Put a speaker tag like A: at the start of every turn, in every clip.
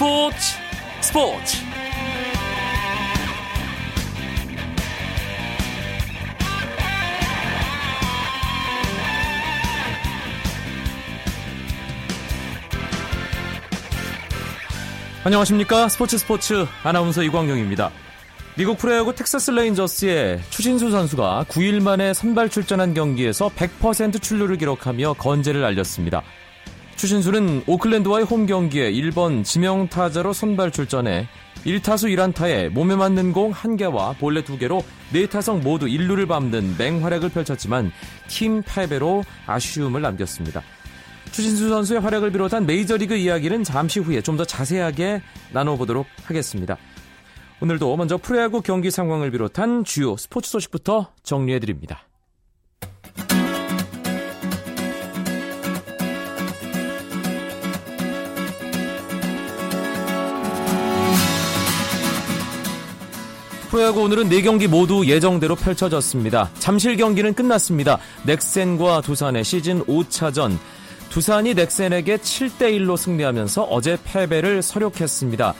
A: 스포츠 스포츠 안녕하십니까 스포츠 스포츠 아나운서 이광용입니다. 미국 프로야구 텍사스 레인저스의 추신수 선수가 9일 만에 선발 출전한 경기에서 100% 출루를 기록하며 건재를 알렸습니다. 추신수는 오클랜드와의 홈 경기에 1번 지명타자로 선발 출전해 1타수 1안타에 몸에 맞는 공 1개와 볼넷 2개로 4타석 모두 1루를 밟는 맹활약을 펼쳤지만 팀 패배로 아쉬움을 남겼습니다. 추신수 선수의 활약을 비롯한 메이저리그 이야기는 잠시 후에 좀 더 자세하게 나눠보도록 하겠습니다. 오늘도 먼저 프로야구 경기 상황을 비롯한 주요 스포츠 소식부터 정리해드립니다. 프로야구 오늘은 4경기 모두 예정대로 펼쳐졌습니다. 잠실 경기는 끝났습니다. 넥센과 두산의 시즌 5차전. 두산이 넥센에게 7대1로 승리하면서 어제 패배를 서력했습니다.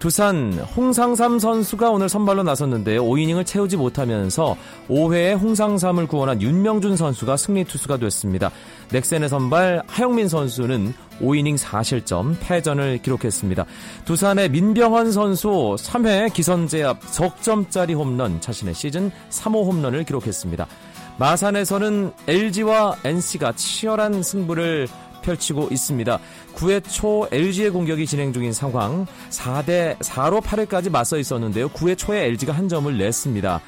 A: 두산 홍상삼 선수가 오늘 선발로 나섰는데요. 5이닝을 채우지 못하면서 5회에 홍상삼을 구원한 윤명준 선수가 승리 투수가 됐습니다. 넥센의 선발 하영민 선수는 5이닝 4실점 패전을 기록했습니다. 두산의 민병헌 선수 3회 기선제압 석점짜리 홈런 자신의 시즌 3호 홈런을 기록했습니다. 마산에서는 LG와 NC가 치열한 승부를 펼치고 있습니다. 9회 초 LG의 공격이 진행 중인 상황 4대 4로 8회까지 맞서 있었는데요. 9회 초에 LG가 한 점을 냈습니다.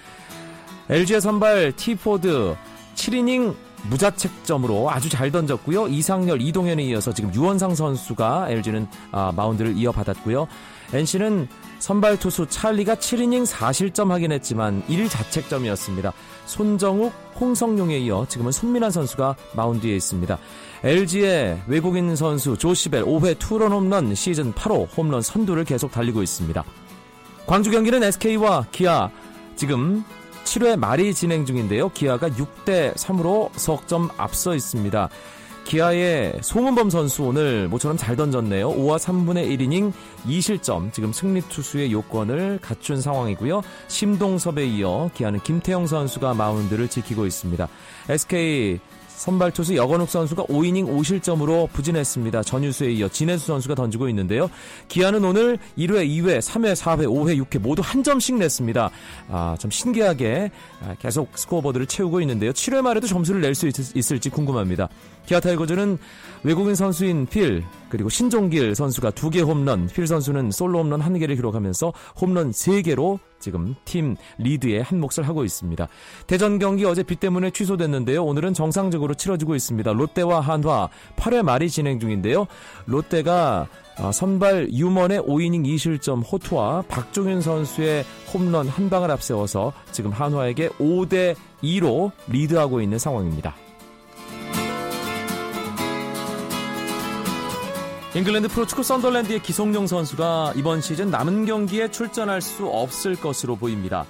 A: LG의 선발 티포드 7이닝 무자책점으로 아주 잘 던졌고요. 이상열, 이동현에 이어서 지금 유원상 선수가 LG는 아, 마운드를 이어받았고요. NC는 선발 투수 찰리가 7이닝 4실점 하긴 했지만 1자책점이었습니다. 손정욱, 홍성용에 이어 지금은 손민환 선수가 마운드에 있습니다. LG의 외국인 선수 조시벨 5회 투런 홈런 시즌 8호 홈런 선두를 계속 달리고 있습니다. 광주 경기는 SK와 기아 지금 7회 말이 진행 중인데요. 기아가 6대 3으로 석점 앞서 있습니다. 기아의 송은범 선수 오늘 모처럼 잘 던졌네요. 5와 3분의 1이닝 2실점 지금 승리 투수의 요건을 갖춘 상황이고요. 심동섭에 이어 기아는 김태형 선수가 마운드를 지키고 있습니다. SK 선발 투수 여건욱 선수가 5이닝 5실점으로 부진했습니다. 전유수에 이어 진해수 선수가 던지고 있는데요. 기아는 오늘 1회, 2회, 3회, 4회, 5회, 6회 모두 한 점씩 냈습니다. 아, 좀 신기하게 계속 스코어보드를 채우고 있는데요. 7회 말에도 점수를 낼 수 있을지 궁금합니다. 기아 타이거즈는 외국인 선수인 필 그리고 신종길 선수가 두 개 홈런, 필 선수는 솔로 홈런 한 개를 기록하면서 홈런 3개로 지금 팀 리드에 한 몫을 하고 있습니다. 대전 경기 어제 비 때문에 취소됐는데요. 오늘은 정상적으로 치러지고 있습니다. 롯데와 한화 8회 말이 진행 중인데요. 롯데가 아, 선발 유먼의 5이닝 2실점 호투와 박종윤 선수의 홈런 한 방을 앞세워서 지금 한화에게 5대 2로 리드하고 있는 상황입니다. 잉글랜드 프로축구 선덜랜드의 기성용 선수가 이번 시즌 남은 경기에 출전할 수 없을 것으로 보입니다.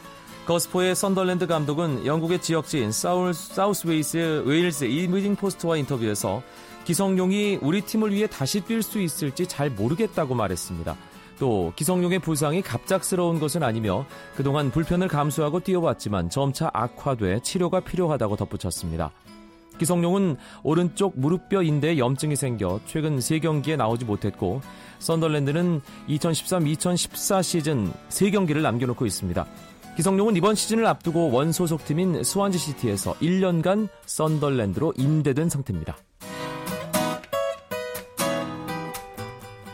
A: 거스 포옛 선덜랜드 감독은 영국의 지역지인 사울, 사우스 웨이스, 웨일스 이브닝 포스트와 인터뷰에서 기성용이 우리 팀을 위해 다시 뛸 수 있을지 잘 모르겠다고 말했습니다. 또 기성용의 부상이 갑작스러운 것은 아니며 그동안 불편을 감수하고 뛰어왔지만 점차 악화돼 치료가 필요하다고 덧붙였습니다. 기성용은 오른쪽 무릎뼈 인대에 염증이 생겨 최근 3경기에 나오지 못했고 썬덜랜드는 2013-2014 시즌 3경기를 남겨놓고 있습니다. 기성용은 이번 시즌을 앞두고 원 소속 팀인 스완지 시티에서 1년간 썬덜랜드로 임대된 상태입니다.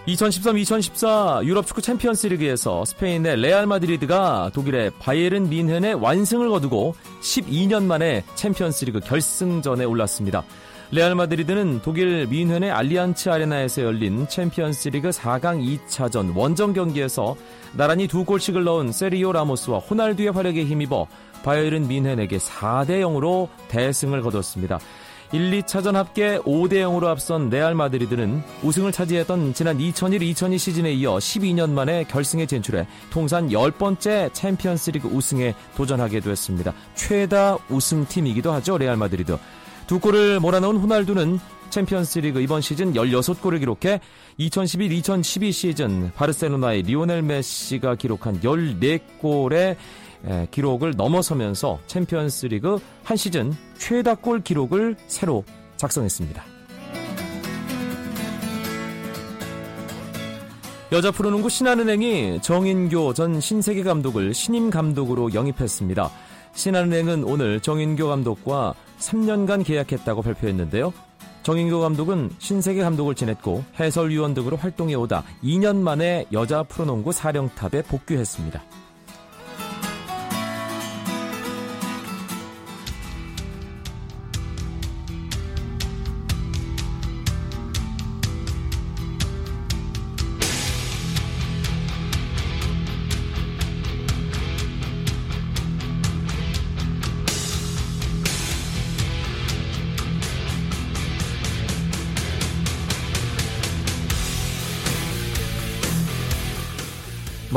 A: 2013-2014 유럽 축구 챔피언스 리그에서 스페인의 레알 마드리드가 독일의 바이에른 뮌헨에 완승을 거두고 12년 만에 챔피언스 리그 결승전에 올랐습니다. 레알 마드리드는 독일 뮌헨의 알리안츠 아레나에서 열린 챔피언스 리그 4강 2차전 원정 경기에서 나란히 두 골씩을 넣은 세르히오 라모스와 호날두의 활약에 힘입어 바이에른 뮌헨에게 4대 0으로 대승을 거뒀습니다. 1, 2차전 합계 5대 0으로 앞선 레알 마드리드는 우승을 차지했던 지난 2001-2002 시즌에 이어 12년 만에 결승에 진출해 통산 10번째 챔피언스리그 우승에 도전하게 됐습니다. 최다 우승팀이기도 하죠. 레알 마드리드. 두 골을 몰아넣은 호날두는 챔피언스리그 이번 시즌 16골을 기록해 2011-2012 시즌 바르셀로나의 리오넬 메시가 기록한 14골의 기록을 넘어서면서 챔피언스리그 한 시즌 최다 골 기록을 새로 작성했습니다. 여자 프로농구 신한은행이 정인교 전 신세계 감독을 신임 감독으로 영입했습니다. 신한은행은 오늘 정인교 감독과 3년간 계약했다고 발표했는데요. 정인교 감독은 신세계 감독을 지냈고 해설위원 등으로 활동해 오다 2년 만에 여자 프로농구 사령탑에 복귀했습니다.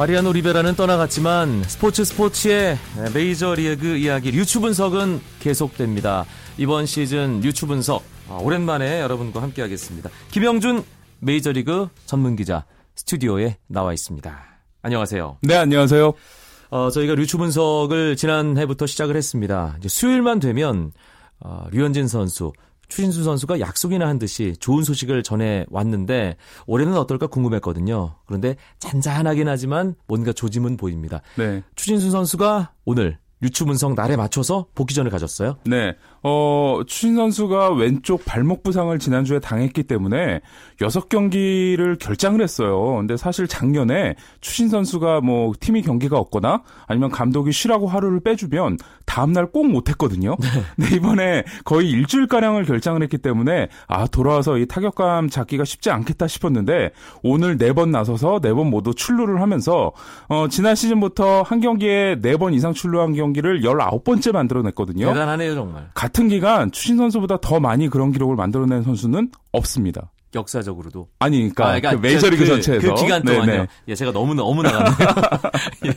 A: 마리아노 리베라는 떠나갔지만 스포츠 스포츠의 메이저 리그 이야기 류추 분석은 계속됩니다. 이번 시즌 류추 분석 아, 오랜만에 여러분과 함께하겠습니다. 김영준 메이저리그 전문 기자 스튜디오에 나와 있습니다. 안녕하세요.
B: 네, 안녕하세요.
A: 어, 저희가 류추 분석을 지난해부터 시작을 했습니다. 수요일만 되면 어, 류현진 선수, 추신수 선수가 약속이나 한 듯이 좋은 소식을 전해 왔는데 올해는 어떨까 궁금했거든요. 그런데 잔잔하긴 하지만 뭔가 조짐은 보입니다. 네. 추신수 선수가 오늘 유추분석 날에 맞춰서 복귀전을 가졌어요.
B: 네. 어, 추신 선수가 왼쪽 발목 부상을 지난주에 당했기 때문에 6경기를 결장을 했어요. 근데 사실 작년에 추신 선수가 뭐 팀이 경기가 없거나 아니면 감독이 쉬라고 하루를 빼주면 다음날 꼭 못했거든요. 네. 근데 이번에 거의 일주일가량을 결장을 했기 때문에 아, 돌아와서 이 타격감 잡기가 쉽지 않겠다 싶었는데 오늘 4번 나서서 4번 모두 출루를 하면서 어, 지난 시즌부터 한 경기에 4번 이상 출루한 경기를 19번째 만들어냈거든요.
A: 대단하네요, 정말.
B: 같은 기간 추신 선수보다 더 많이 그런 기록을 만들어낸 선수는 없습니다.
A: 역사적으로도
B: 아니 그러니까, 아, 그러니까 그 메이저리그 그, 전체에서
A: 그 기간 동안요. 네네. 예, 제가 너무 너무 나갔네요. 예.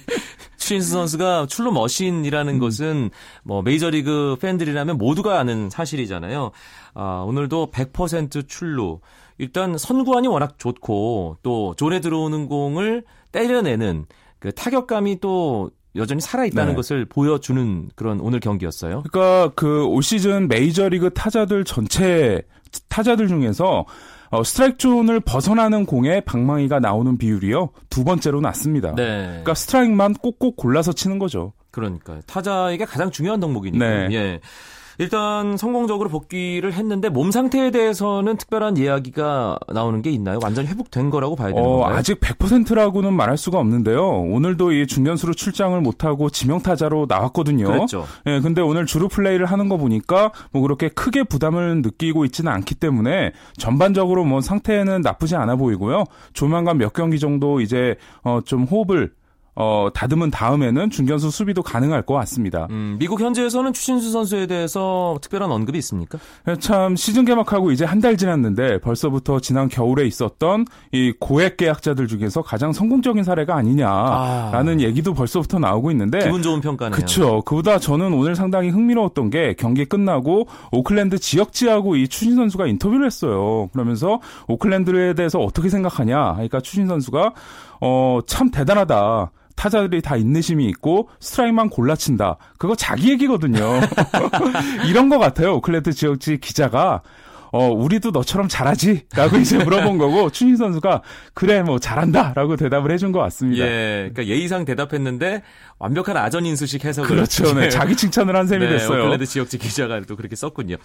A: 추신수 선수가 출루 머신이라는 음. 것은 뭐 메이저리그 팬들이라면 모두가 아는 사실이잖아요. 아, 오늘도 100% 출루. 일단 선구안이 워낙 좋고 또 존에 들어오는 공을 때려내는 그 타격감이 또 여전히 살아있다는 네. 것을 보여주는 그런 오늘 경기였어요.
B: 그러니까 그 올 시즌 메이저리그 타자들 전체 타자들 중에서 어, 스트라이크 존을 벗어나는 공에 방망이가 나오는 비율이요 두 번째로 낮습니다. 네. 그러니까 스트라이크만 꼭꼭 골라서 치는 거죠.
A: 그러니까 타자에게 가장 중요한 덕목이니까. 네. 예. 일단 성공적으로 복귀를 했는데 몸 상태에 대해서는 특별한 이야기가 나오는 게 있나요? 완전히 회복된 거라고 봐야 되는 어, 건가요?
B: 아직 100%라고는 말할 수가 없는데요. 오늘도 이 중견수로 출장을 못하고 지명타자로 나왔거든요.
A: 그랬죠.
B: 예, 근데 오늘 주루 플레이를 하는 거 보니까 뭐 그렇게 크게 부담을 느끼고 있지는 않기 때문에 전반적으로 뭐 상태는 나쁘지 않아 보이고요. 조만간 몇 경기 정도 이제 어, 좀 호흡을 어, 다듬은 다음에는 중견수 수비도 가능할 것 같습니다.
A: 음, 미국 현지에서는 추신수 선수에 대해서 특별한 언급이 있습니까?
B: 네, 참 시즌 개막하고 이제 한 달 지났는데 벌써부터 지난 겨울에 있었던 이 고액 계약자들 중에서 가장 성공적인 사례가 아니냐라는 아. 얘기도 벌써부터 나오고 있는데
A: 기분 좋은 평가네요.
B: 그렇죠. 그보다 저는 오늘 상당히 흥미로웠던 게 경기 끝나고 오클랜드 지역지하고 이 추신 선수가 인터뷰를 했어요. 그러면서 오클랜드에 대해서 어떻게 생각하냐? 그러니까 추신 선수가 어, 참 대단하다. 타자들이 다 인내심이 있고 스트라이크만 골라친다. 그거 자기 얘기거든요. 이런 것 같아요. 오클랜드 지역지 기자가 어, 우리도 너처럼 잘하지? 라고 이제 물어본 거고, 춘희 선수가, 그래, 뭐, 잘한다! 라고 대답을 해준 것 같습니다.
A: 예, 그러니까 예의상 대답했는데, 완벽한 아전인수식 해석을.
B: 그렇죠. 네, 자기 칭찬을 한 셈이 네, 됐어요.
A: 오클랜드 지역지 기자가 또 그렇게 썼군요.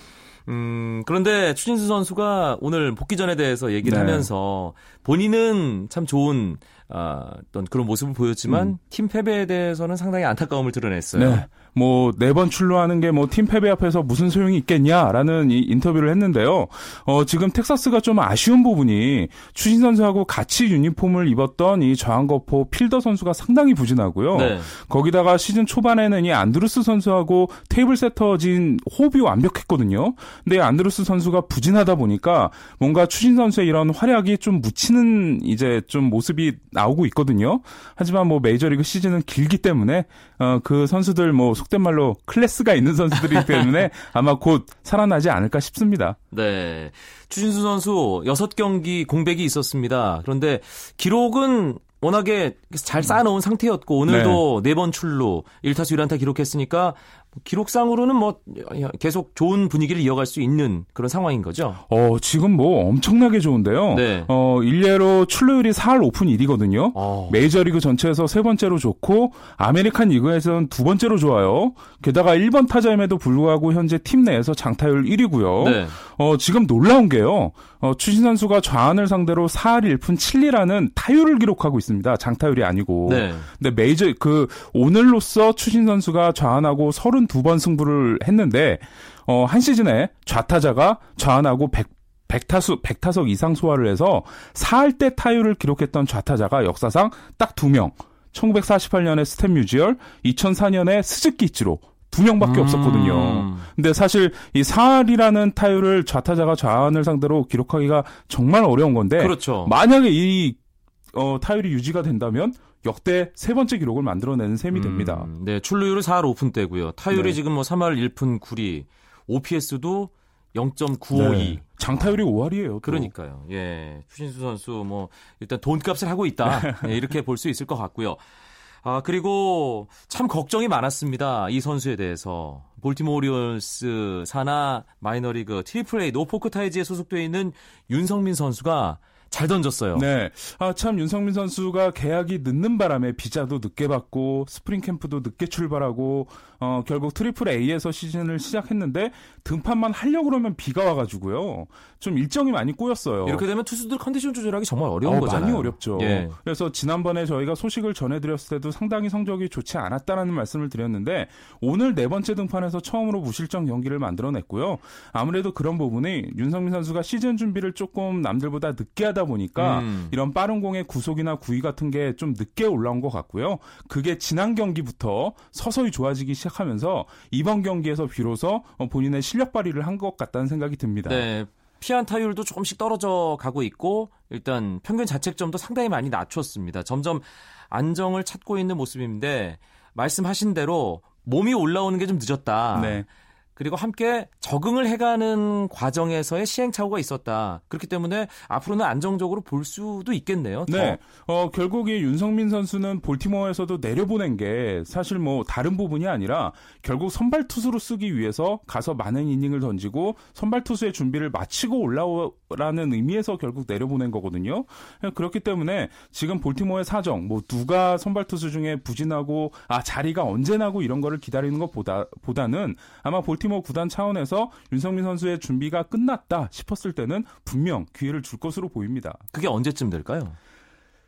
A: 음, 그런데 추진수 선수가 오늘 복귀전에 대해서 얘기를 네. 하면서 본인은 참 좋은 아, 어떤 그런 모습을 보였지만 음. 팀 패배에 대해서는 상당히 안타까움을 드러냈어요.
B: 네. 뭐 네 번 출루하는 게 뭐 팀 패배 앞에서 무슨 소용이 있겠냐라는 이 인터뷰를 했는데요. 어 지금 텍사스가 좀 아쉬운 부분이 추신 선수하고 같이 유니폼을 입었던 이 저항거포 필더 선수가 상당히 부진하고요. 네. 거기다가 시즌 초반에는 이 안드루스 선수하고 테이블 세터진 호흡이 완벽했거든요. 근데 안드루스 선수가 부진하다 보니까 뭔가 추신 선수의 이런 활약이 좀 묻히는 이제 좀 모습이 나오고 있거든요. 하지만 뭐 메이저리그 시즌은 길기 때문에 어 그 선수들 뭐 속된 말로 클래스가 있는 선수들이기 때문에 아마 곧 살아나지 않을까 싶습니다.
A: 네. 추신수 선수 6경기 공백이 있었습니다. 그런데 기록은 워낙에 잘 쌓아놓은 상태였고 오늘도 네 번 출루 1타수 1안타 기록했으니까 기록상으로는 뭐 계속 좋은 분위기를 이어갈 수 있는 그런 상황인 거죠.
B: 어, 지금 뭐 엄청나게 좋은데요. 네. 어, 일례로 출루율이 4할 5푼 1위거든요. 어. 메이저리그 전체에서 세 번째로 좋고 아메리칸 리그에서는 두 번째로 좋아요. 게다가 1번 타자임에도 불구하고 현재 팀 내에서 장타율 1위고요. 네. 어, 지금 놀라운 게요. 어, 추신수 선수가 좌완을 상대로 4할 1푼 7리라는 타율을 기록하고 있습니다. 장타율이 아니고. 네. 근데 메이저 그 오늘로써 추신수 선수가 좌완하고 32번 승부를 했는데 어, 한 시즌에 좌타자가 좌완하고 100 100타수 100타석 이상 소화를 해서 4할대 타율을 기록했던 좌타자가 역사상 딱 2명. 1948년에 스탠 뮤지얼, 2004년에 스즈키 이치로 두 명밖에 음. 없었거든요. 근데 사실 이 4할이라는 타율을 좌타자가 좌완을 상대로 기록하기가 정말 어려운 건데 그렇죠. 만약에 이 어, 타율이 유지가 된다면 역대 세 번째 기록을 만들어내는 셈이 됩니다.
A: 음, 네, 출루율은 4할 5푼대고요. 타율이 네. 지금 뭐 3할 1푼 9리, OPS도 0.952. 네.
B: 장타율이 5할이에요. 또.
A: 그러니까요. 예. 추신수 선수 뭐 일단 돈값을 하고 있다. 네, 이렇게 볼 수 있을 것 같고요. 아, 그리고 참 걱정이 많았습니다. 이 선수에 대해서. 볼티모어 오리올스 산하 마이너리그 트리플 A 노포크 타이즈에 소속되어 있는 윤석민 선수가 잘 던졌어요.
B: 네. 아, 참 윤석민 선수가 계약이 늦는 바람에 비자도 늦게 받고 스프링 캠프도 늦게 출발하고 어, 결국 트리플 A에서 시즌을 시작했는데 등판만 하려고 그러면 비가 와 가지고요. 좀 일정이 많이 꼬였어요.
A: 이렇게 되면 투수들 컨디션 조절하기 정말 어려운 어, 거잖아요.
B: 많이 어렵죠. 예. 그래서 지난번에 저희가 소식을 전해 드렸을 때도 상당히 성적이 좋지 않았다라는 말씀을 드렸는데 오늘 네 번째 등판에서 처음으로 무실점 경기를 만들어냈고요. 아무래도 그런 부분이 윤성민 선수가 시즌 준비를 조금 남들보다 늦게 하다 보니까 음. 이런 빠른 공의 구속이나 구위 같은 게 좀 늦게 올라온 것 같고요. 그게 지난 경기부터 서서히 좋아지기 시작하면서 이번 경기에서 비로소 본인의 실력 발휘를 한 것 같다는 생각이 듭니다.
A: 네. 피안 타율도 조금씩 떨어져 가고 있고 일단 평균 자책점도 상당히 많이 낮췄습니다. 점점 안정을 찾고 있는 모습인데 말씀하신 대로 몸이 올라오는 게 좀 늦었다. 네. 그리고 함께 적응을 해가는 과정에서의 시행착오가 있었다. 그렇기 때문에 앞으로는 안정적으로 볼 수도 있겠네요.
B: 더. 네. 어, 결국 이 윤성민 선수는 볼티모어에서도 내려보낸 게 사실 뭐 다른 부분이 아니라 결국 선발 투수로 쓰기 위해서 가서 많은 이닝을 던지고 선발 투수의 준비를 마치고 올라오라는 의미에서 결국 내려보낸 거거든요. 그렇기 때문에 지금 볼티모어의 사정, 뭐 누가 선발 투수 중에 부진하고 아 자리가 언제 나고 이런 거를 기다리는 것보다 보다는 아마 볼티모어 볼티모 구단 차원에서 윤성민 선수의 준비가 끝났다 싶었을 때는 분명 기회를 줄 것으로 보입니다.
A: 그게 언제쯤 될까요?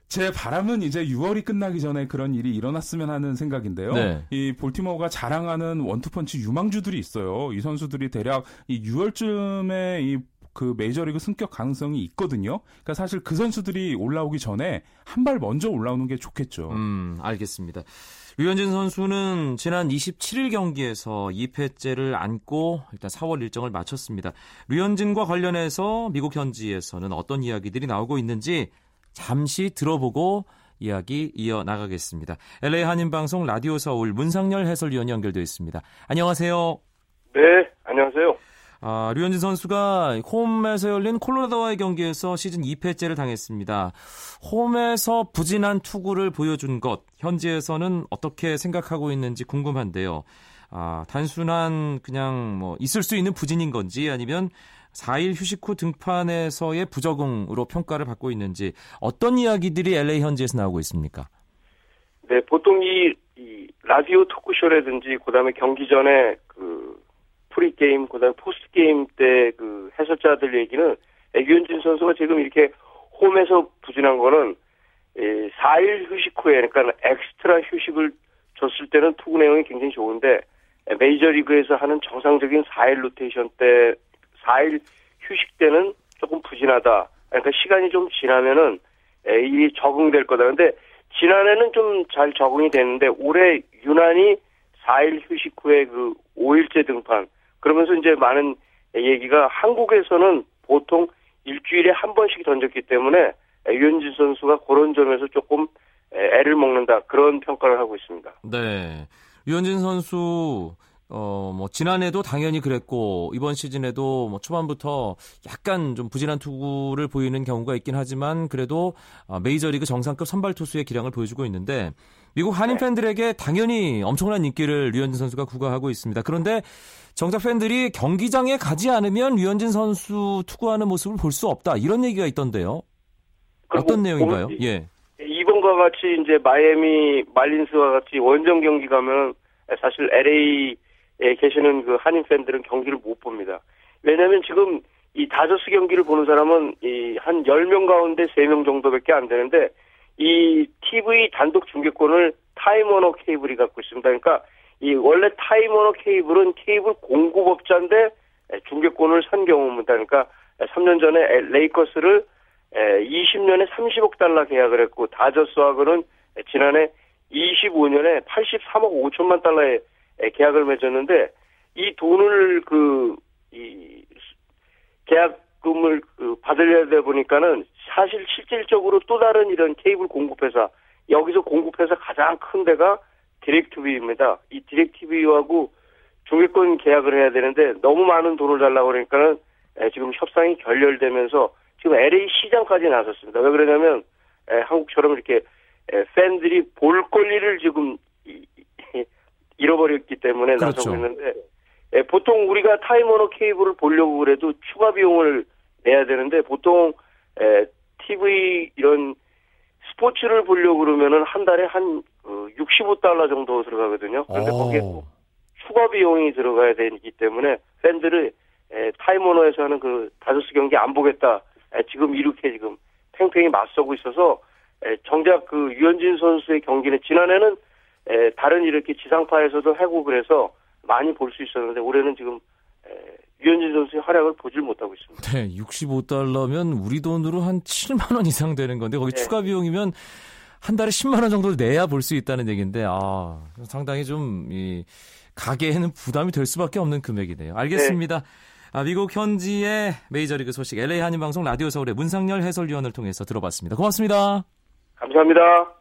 B: 제 바람은 이제 6월이 끝나기 전에 그런 일이 일어났으면 하는 생각인데요. 네. 이 볼티모어가 자랑하는 원투펀치 유망주들이 있어요. 이 선수들이 대략 이 6월쯤에 이그 메이저리그 승격 가능성이 있거든요. 그러니까 사실 그 선수들이 올라오기 전에 한 발 먼저 올라오는 게 좋겠죠.
A: 음, 알겠습니다. 류현진 선수는 지난 27일 경기에서 2패째를 안고 일단 4월 일정을 마쳤습니다. 류현진과 관련해서 미국 현지에서는 어떤 이야기들이 나오고 있는지 잠시 들어보고 이야기 이어 나가겠습니다. LA 한인방송 라디오 서울 문상열 해설위원 연결되어 있습니다. 안녕하세요.
C: 네, 안녕하세요.
A: 아, 류현진 선수가 홈에서 열린 콜로라도와의 경기에서 시즌 2패째를 당했습니다. 홈에서 부진한 투구를 보여준 것, 현지에서는 어떻게 생각하고 있는지 궁금한데요. 아, 단순한 그냥 뭐 있을 수 있는 부진인 건지 아니면 4일 휴식 후 등판에서의 부적응으로 평가를 받고 있는지 어떤 이야기들이 LA 현지에서 나오고 있습니까?
C: 네, 보통 이, 이 라디오 토크쇼라든지 그다음에 경기 전에 그 pregame, 그 다음에 postgame 때 그 해설자들 얘기는 얘기 류현진 선수가 지금 이렇게 홈에서 부진한 거는 4일 휴식 후에, 그러니까 엑스트라 휴식을 줬을 때는 투구 내용이 굉장히 좋은데 메이저리그에서 하는 정상적인 4일 로테이션 때, 4일 휴식 때는 조금 부진하다. 그러니까 시간이 좀 지나면은 이 적응될 거다. 근데 지난해는 좀 잘 적응이 됐는데 올해 유난히 4일 휴식 후에 그 5일째 등판 그러면서 이제 많은 얘기가 한국에서는 보통 일주일에 한 번씩 던졌기 때문에 유현진 선수가 그런 점에서 조금 애를 먹는다 그런 평가를 하고 있습니다.
A: 네. 류현진 선수 어, 뭐, 지난해도 당연히 그랬고, 이번 시즌에도 뭐 초반부터 약간 좀 부진한 투구를 보이는 경우가 있긴 하지만, 그래도 아, 메이저리그 정상급 선발 투수의 기량을 보여주고 있는데, 미국 한인 네. 팬들에게 당연히 엄청난 인기를 류현진 선수가 구가하고 있습니다. 그런데 정작 팬들이 경기장에 가지 않으면 류현진 선수 투구하는 모습을 볼 수 없다. 이런 얘기가 있던데요. 어떤 내용인가요? 예.
C: 이번과 같이 이제 마이애미 말린스와 같이 원정 경기 가면 사실 LA에 계시는 그 한인 팬들은 경기를 못 봅니다. 왜냐하면 지금 이 다저스 경기를 보는 사람은 이 한 10명 가운데 3명 정도밖에 안 되는데 이 TV 단독 중계권을 타임워너 케이블이 갖고 있습니다. 그러니까 이 원래 타임워너 케이블은 케이블 공급업자인데 중계권을 산 경우입니다. 그러니까 3년 전에 레이커스를 20년에 30억 달러 계약을 했고 다저스하고는 지난해 25년에 83억 5천만 달러의 계약을 맺었는데 이 돈을 그 이 계약금을 그 받으려 다 보니까는 사실 실질적으로 또 다른 이런 케이블 공급회사 여기서 공급회사 가장 큰 데가 디렉티비입니다. 이 디렉티비하고 중개권 계약을 해야 되는데 너무 많은 돈을 달라고 그러니까는 지금 협상이 결렬되면서 지금 LA 시장까지 나섰습니다. 왜 그러냐면 한국처럼 이렇게 팬들이 볼 권리를 지금 잃어버렸기 때문에 그렇죠. 나서고 있는데 보통 우리가 타임워너 케이블을 보려고 그래도 추가 비용을 내야 되는데 보통 TV 이런 스포츠를 보려고 그러면은 한 달에 한 65달러 어, 정도 들어가거든요. 그런데 거기에 추가 비용이 들어가야 되기 때문에 팬들을 타임워너에서 하는 그 다저스 경기 안 보겠다. 지금 이렇게 지금 팽팽히 맞서고 있어서 정작 그 유현진 선수의 경기는 지난해는 다른 이렇게 지상파에서도 하고 그래서 많이 볼 수 있었는데 올해는 지금 유현진 선수의 활약을 보질 못하고 있습니다.
A: 네, 65달러면 우리 돈으로 한 7만 원 이상 되는 건데 거기 네. 추가 비용이면 한 달에 10만 원 정도를 내야 볼 수 있다는 얘기인데 아 상당히 좀 이 가게에는 부담이 될 수밖에 없는 금액이네요. 알겠습니다. 네. 아, 미국 현지의 메이저리그 소식 LA 한인방송 라디오 서울의 문상열 해설위원을 통해서 들어봤습니다. 고맙습니다.
C: 감사합니다.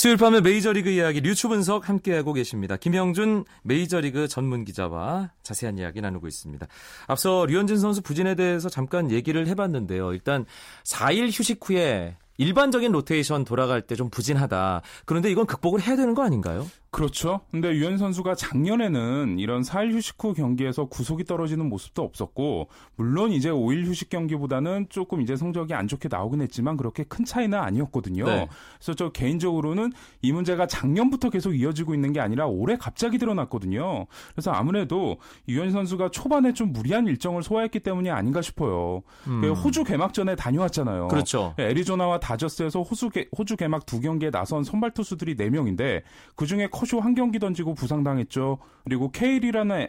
A: 수요일 밤에 메이저리그 이야기 류추 분석 함께하고 계십니다. 김영준 메이저리그 전문 기자와 자세한 이야기 나누고 있습니다. 앞서 류현진 선수 부진에 대해서 잠깐 얘기를 해봤는데요. 일단 4일 휴식 후에 일반적인 로테이션 돌아갈 때 좀 부진하다. 그런데 이건 극복을 해야 되는 거 아닌가요?
B: 그렇죠. 근데 유현 선수가 작년에는 이런 4일 휴식 후 경기에서 구속이 떨어지는 모습도 없었고, 물론 이제 5일 휴식 경기보다는 조금 이제 성적이 안 좋게 나오긴 했지만 그렇게 큰 차이는 아니었거든요. 네. 그래서 저 개인적으로는 이 문제가 작년부터 계속 이어지고 있는 게 아니라 올해 갑자기 드러났거든요. 그래서 아무래도 유현 선수가 초반에 좀 무리한 일정을 소화했기 때문이 아닌가 싶어요. 음. 그 호주 개막전에 다녀왔잖아요.
A: 그렇죠.
B: 애리조나와 다저스에서 호주, 개, 호주 개막 두 경기에 나선 선발 투수들이 4명인데 그 중에 커쇼 한 경기 던지고 부상당했죠. 그리고 케일이라는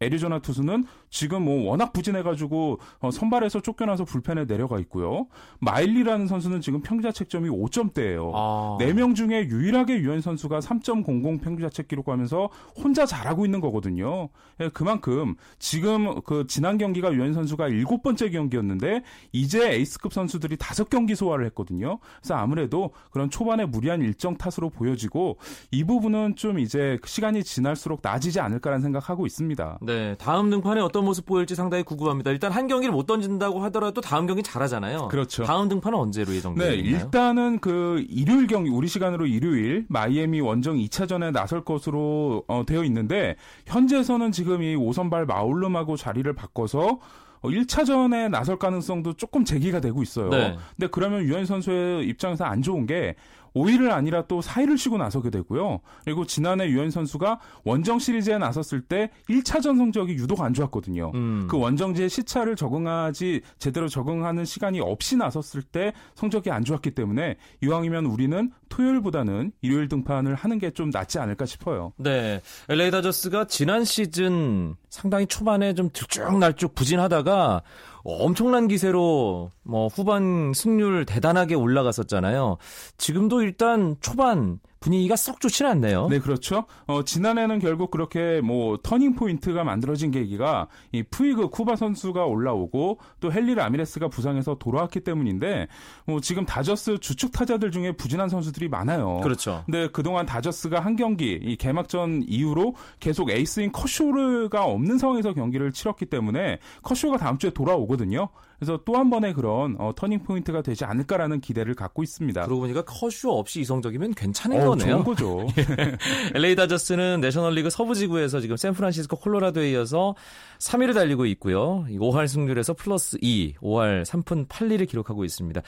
B: 애리조나 투수는 지금 뭐 워낙 부진해가지고 어, 선발에서 쫓겨나서 불펜에 내려가 있고요. 마일리라는 선수는 지금 평균자책점이 5점대예요. 아. 4명 중에 유일하게 유엔 선수가 3.00 평균자책 기록하면서 혼자 잘하고 있는 거거든요. 예, 그만큼 지금 그 지난 경기가 유엔 선수가 7번째 경기였는데 이제 에이스급 선수들이 5경기 소화를 했거든요. 그래서 아무래도 그런 초반에 무리한 일정 탓으로 보여지고 이 부분은 좀 이제 시간이 지날수록 나아지지 않을까라는 생각하고 있습니다.
A: 네, 다음 등판에 어떤 모습 보일지 상당히 궁금합니다. 일단 한 경기를 못 던진다고 하더라도 다음 경기 잘하잖아요.
B: 그렇죠.
A: 다음 등판은 언제로 예정되어
B: 네,
A: 있나요?
B: 일단은 그 일요일 경기 우리 시간으로 일요일 마이애미 원정 2차전에 나설 것으로 어, 되어 있는데 현재에서는 지금 이 오선발 마울름하고 자리를 바꿔서 1차전에 어, 나설 가능성도 조금 제기가 되고 있어요. 네. 근데 그러면 유현 선수의 입장에서 안 좋은 게 5위를 아니라 또 4위를 쉬고 나서게 되고요. 그리고 지난해 유현 선수가 원정 시리즈에 나섰을 때 1차전 성적이 유독 안 좋았거든요.
A: 음.
B: 그 원정지의 시차를 적응하지 제대로 적응하는 시간이 없이 나섰을 때 성적이 안 좋았기 때문에 이왕이면 우리는 토요일보다는 일요일 등판을 하는 게 좀 낫지 않을까 싶어요.
A: 네. LA 다저스가 지난 시즌 상당히 초반에 좀 들쭉날쭉 부진하다가 엄청난 기세로 뭐 후반 승률 대단하게 올라갔었잖아요. 지금도 일단 초반 분위기가 썩 좋지는 않네요.
B: 네, 그렇죠. 어, 지난해는 결국 그렇게 뭐 터닝 포인트가 만들어진 계기가 이 푸이그 쿠바 선수가 올라오고 또 핸리 라미레스가 부상해서 돌아왔기 때문인데 뭐 지금 다저스 주축 타자들 중에 부진한 선수들이 많아요.
A: 그렇죠.
B: 근데 그동안 다저스가 한 경기 이 개막전 이후로 계속 에이스인 커쇼가 없는 상황에서 경기를 치렀기 때문에 커쇼가 다음 주에 돌아오거든요. 그래서 또 한 번의 그런 어, 터닝 포인트가 되지 않을까라는 기대를 갖고 있습니다.
A: 그러고 보니까 커쇼 없이 이 성적이면 괜찮은
B: 어,
A: 거네요.
B: 좋은 거죠.
A: LA 다저스는 내셔널리그 서부지구에서 지금 샌프란시스코 콜로라도에 이어서 3위를 달리고 있고요. 5할 승률에서 플러스 2, 5할 3푼 8리를 기록하고 있습니다.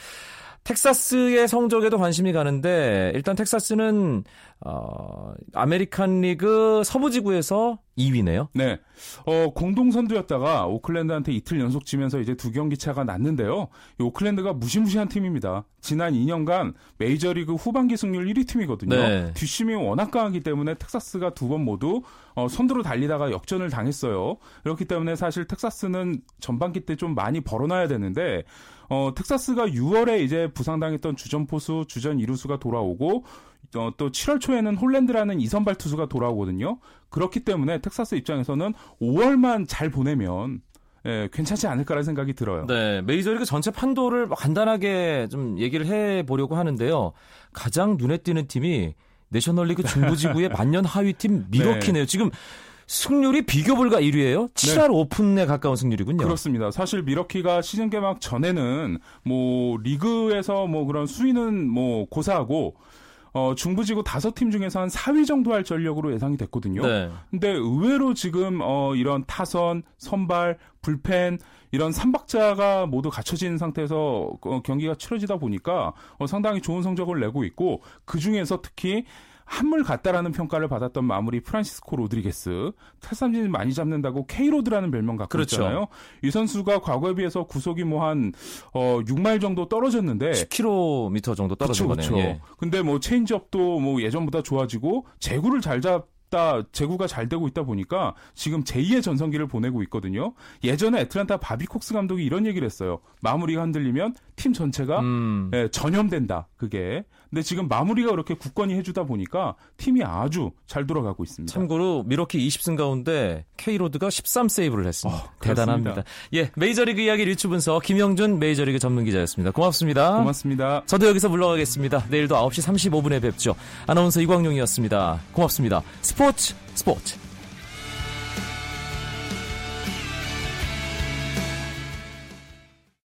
A: 텍사스의 성적에도 관심이 가는데 일단 텍사스는 어, 아메리칸 리그 서부 지구에서 2위네요.
B: 네. 어, 공동 선두였다가 오클랜드한테 이틀 연속 지면서 이제 두 경기 차가 났는데요. 이 오클랜드가 무시무시한 팀입니다. 지난 2년간 메이저리그 후반기 승률 1위 팀이거든요.
A: 네.
B: 뒷심이 워낙 강하기 때문에 텍사스가 두 번 모두 어, 선두로 달리다가 역전을 당했어요. 그렇기 때문에 사실 텍사스는 전반기 때 좀 많이 벌어놔야 되는데 어, 텍사스가 6월에 이제 부상당했던 주전 포수, 주전 이루수가 돌아오고 어, 또 7월 초에는 홀랜드라는 이선발 투수가 돌아오거든요. 그렇기 때문에 텍사스 입장에서는 5월만 잘 보내면 예, 괜찮지 않을까라는 생각이 들어요.
A: 네, 메이저리그 전체 판도를 간단하게 좀 얘기를 해 보려고 하는데요. 가장 눈에 띄는 팀이 내셔널리그 중부지구의 만년 하위 팀 미러키네요. 지금 승률이 비교 불가 1위예요. 7할 오픈에 가까운 승률이군요.
B: 그렇습니다. 사실 밀워키가 시즌 개막 전에는 뭐 리그에서 뭐 그런 수위는 뭐 고사하고 어, 중부지구 다섯 팀 중에서 한 4위 정도 할 전력으로 예상이 됐거든요.
A: 네.
B: 근데 의외로 지금 어, 이런 타선, 선발, 불펜 이런 삼박자가 모두 갖춰진 상태에서 어, 경기가 치러지다 보니까 어, 상당히 좋은 성적을 내고 있고 그 중에서 특히 한물 갔다라는 평가를 받았던 마무리 프란시스코 로드리게스 탈삼진 많이 잡는다고 K로드라는 별명 갖고
A: 그렇죠.
B: 있잖아요. 이 선수가 과거에 비해서 구속이 뭐 한 어, 6마일 정도 떨어졌는데
A: 10km 정도 떨어진
B: 그쵸,
A: 거네요. 예.
B: 근데 뭐 체인지업도 뭐 예전보다 좋아지고 제구를 잘 잡다 제구가 잘 되고 있다 보니까 지금 제2의 전성기를 보내고 있거든요. 예전에 애틀란타 바비콕스 감독이 이런 얘기를 했어요. 마무리가 흔들리면 팀 전체가
A: 음.
B: 예, 전염된다. 그게. 근데 지금 마무리가 그렇게 굳건히 해주다 보니까 팀이 아주 잘 돌아가고 있습니다.
A: 참고로 미러키 20승 가운데 K로드가 13세이브를 했습니다.
B: 어,
A: 대단합니다. 예, 메이저리그 이야기 리츠 분석 김영준 메이저리그 전문 기자였습니다. 고맙습니다.
B: 고맙습니다.
A: 저도 여기서 물러가겠습니다. 내일도 9시 35분에 뵙죠. 아나운서 이광용이었습니다. 고맙습니다. 스포츠 스포츠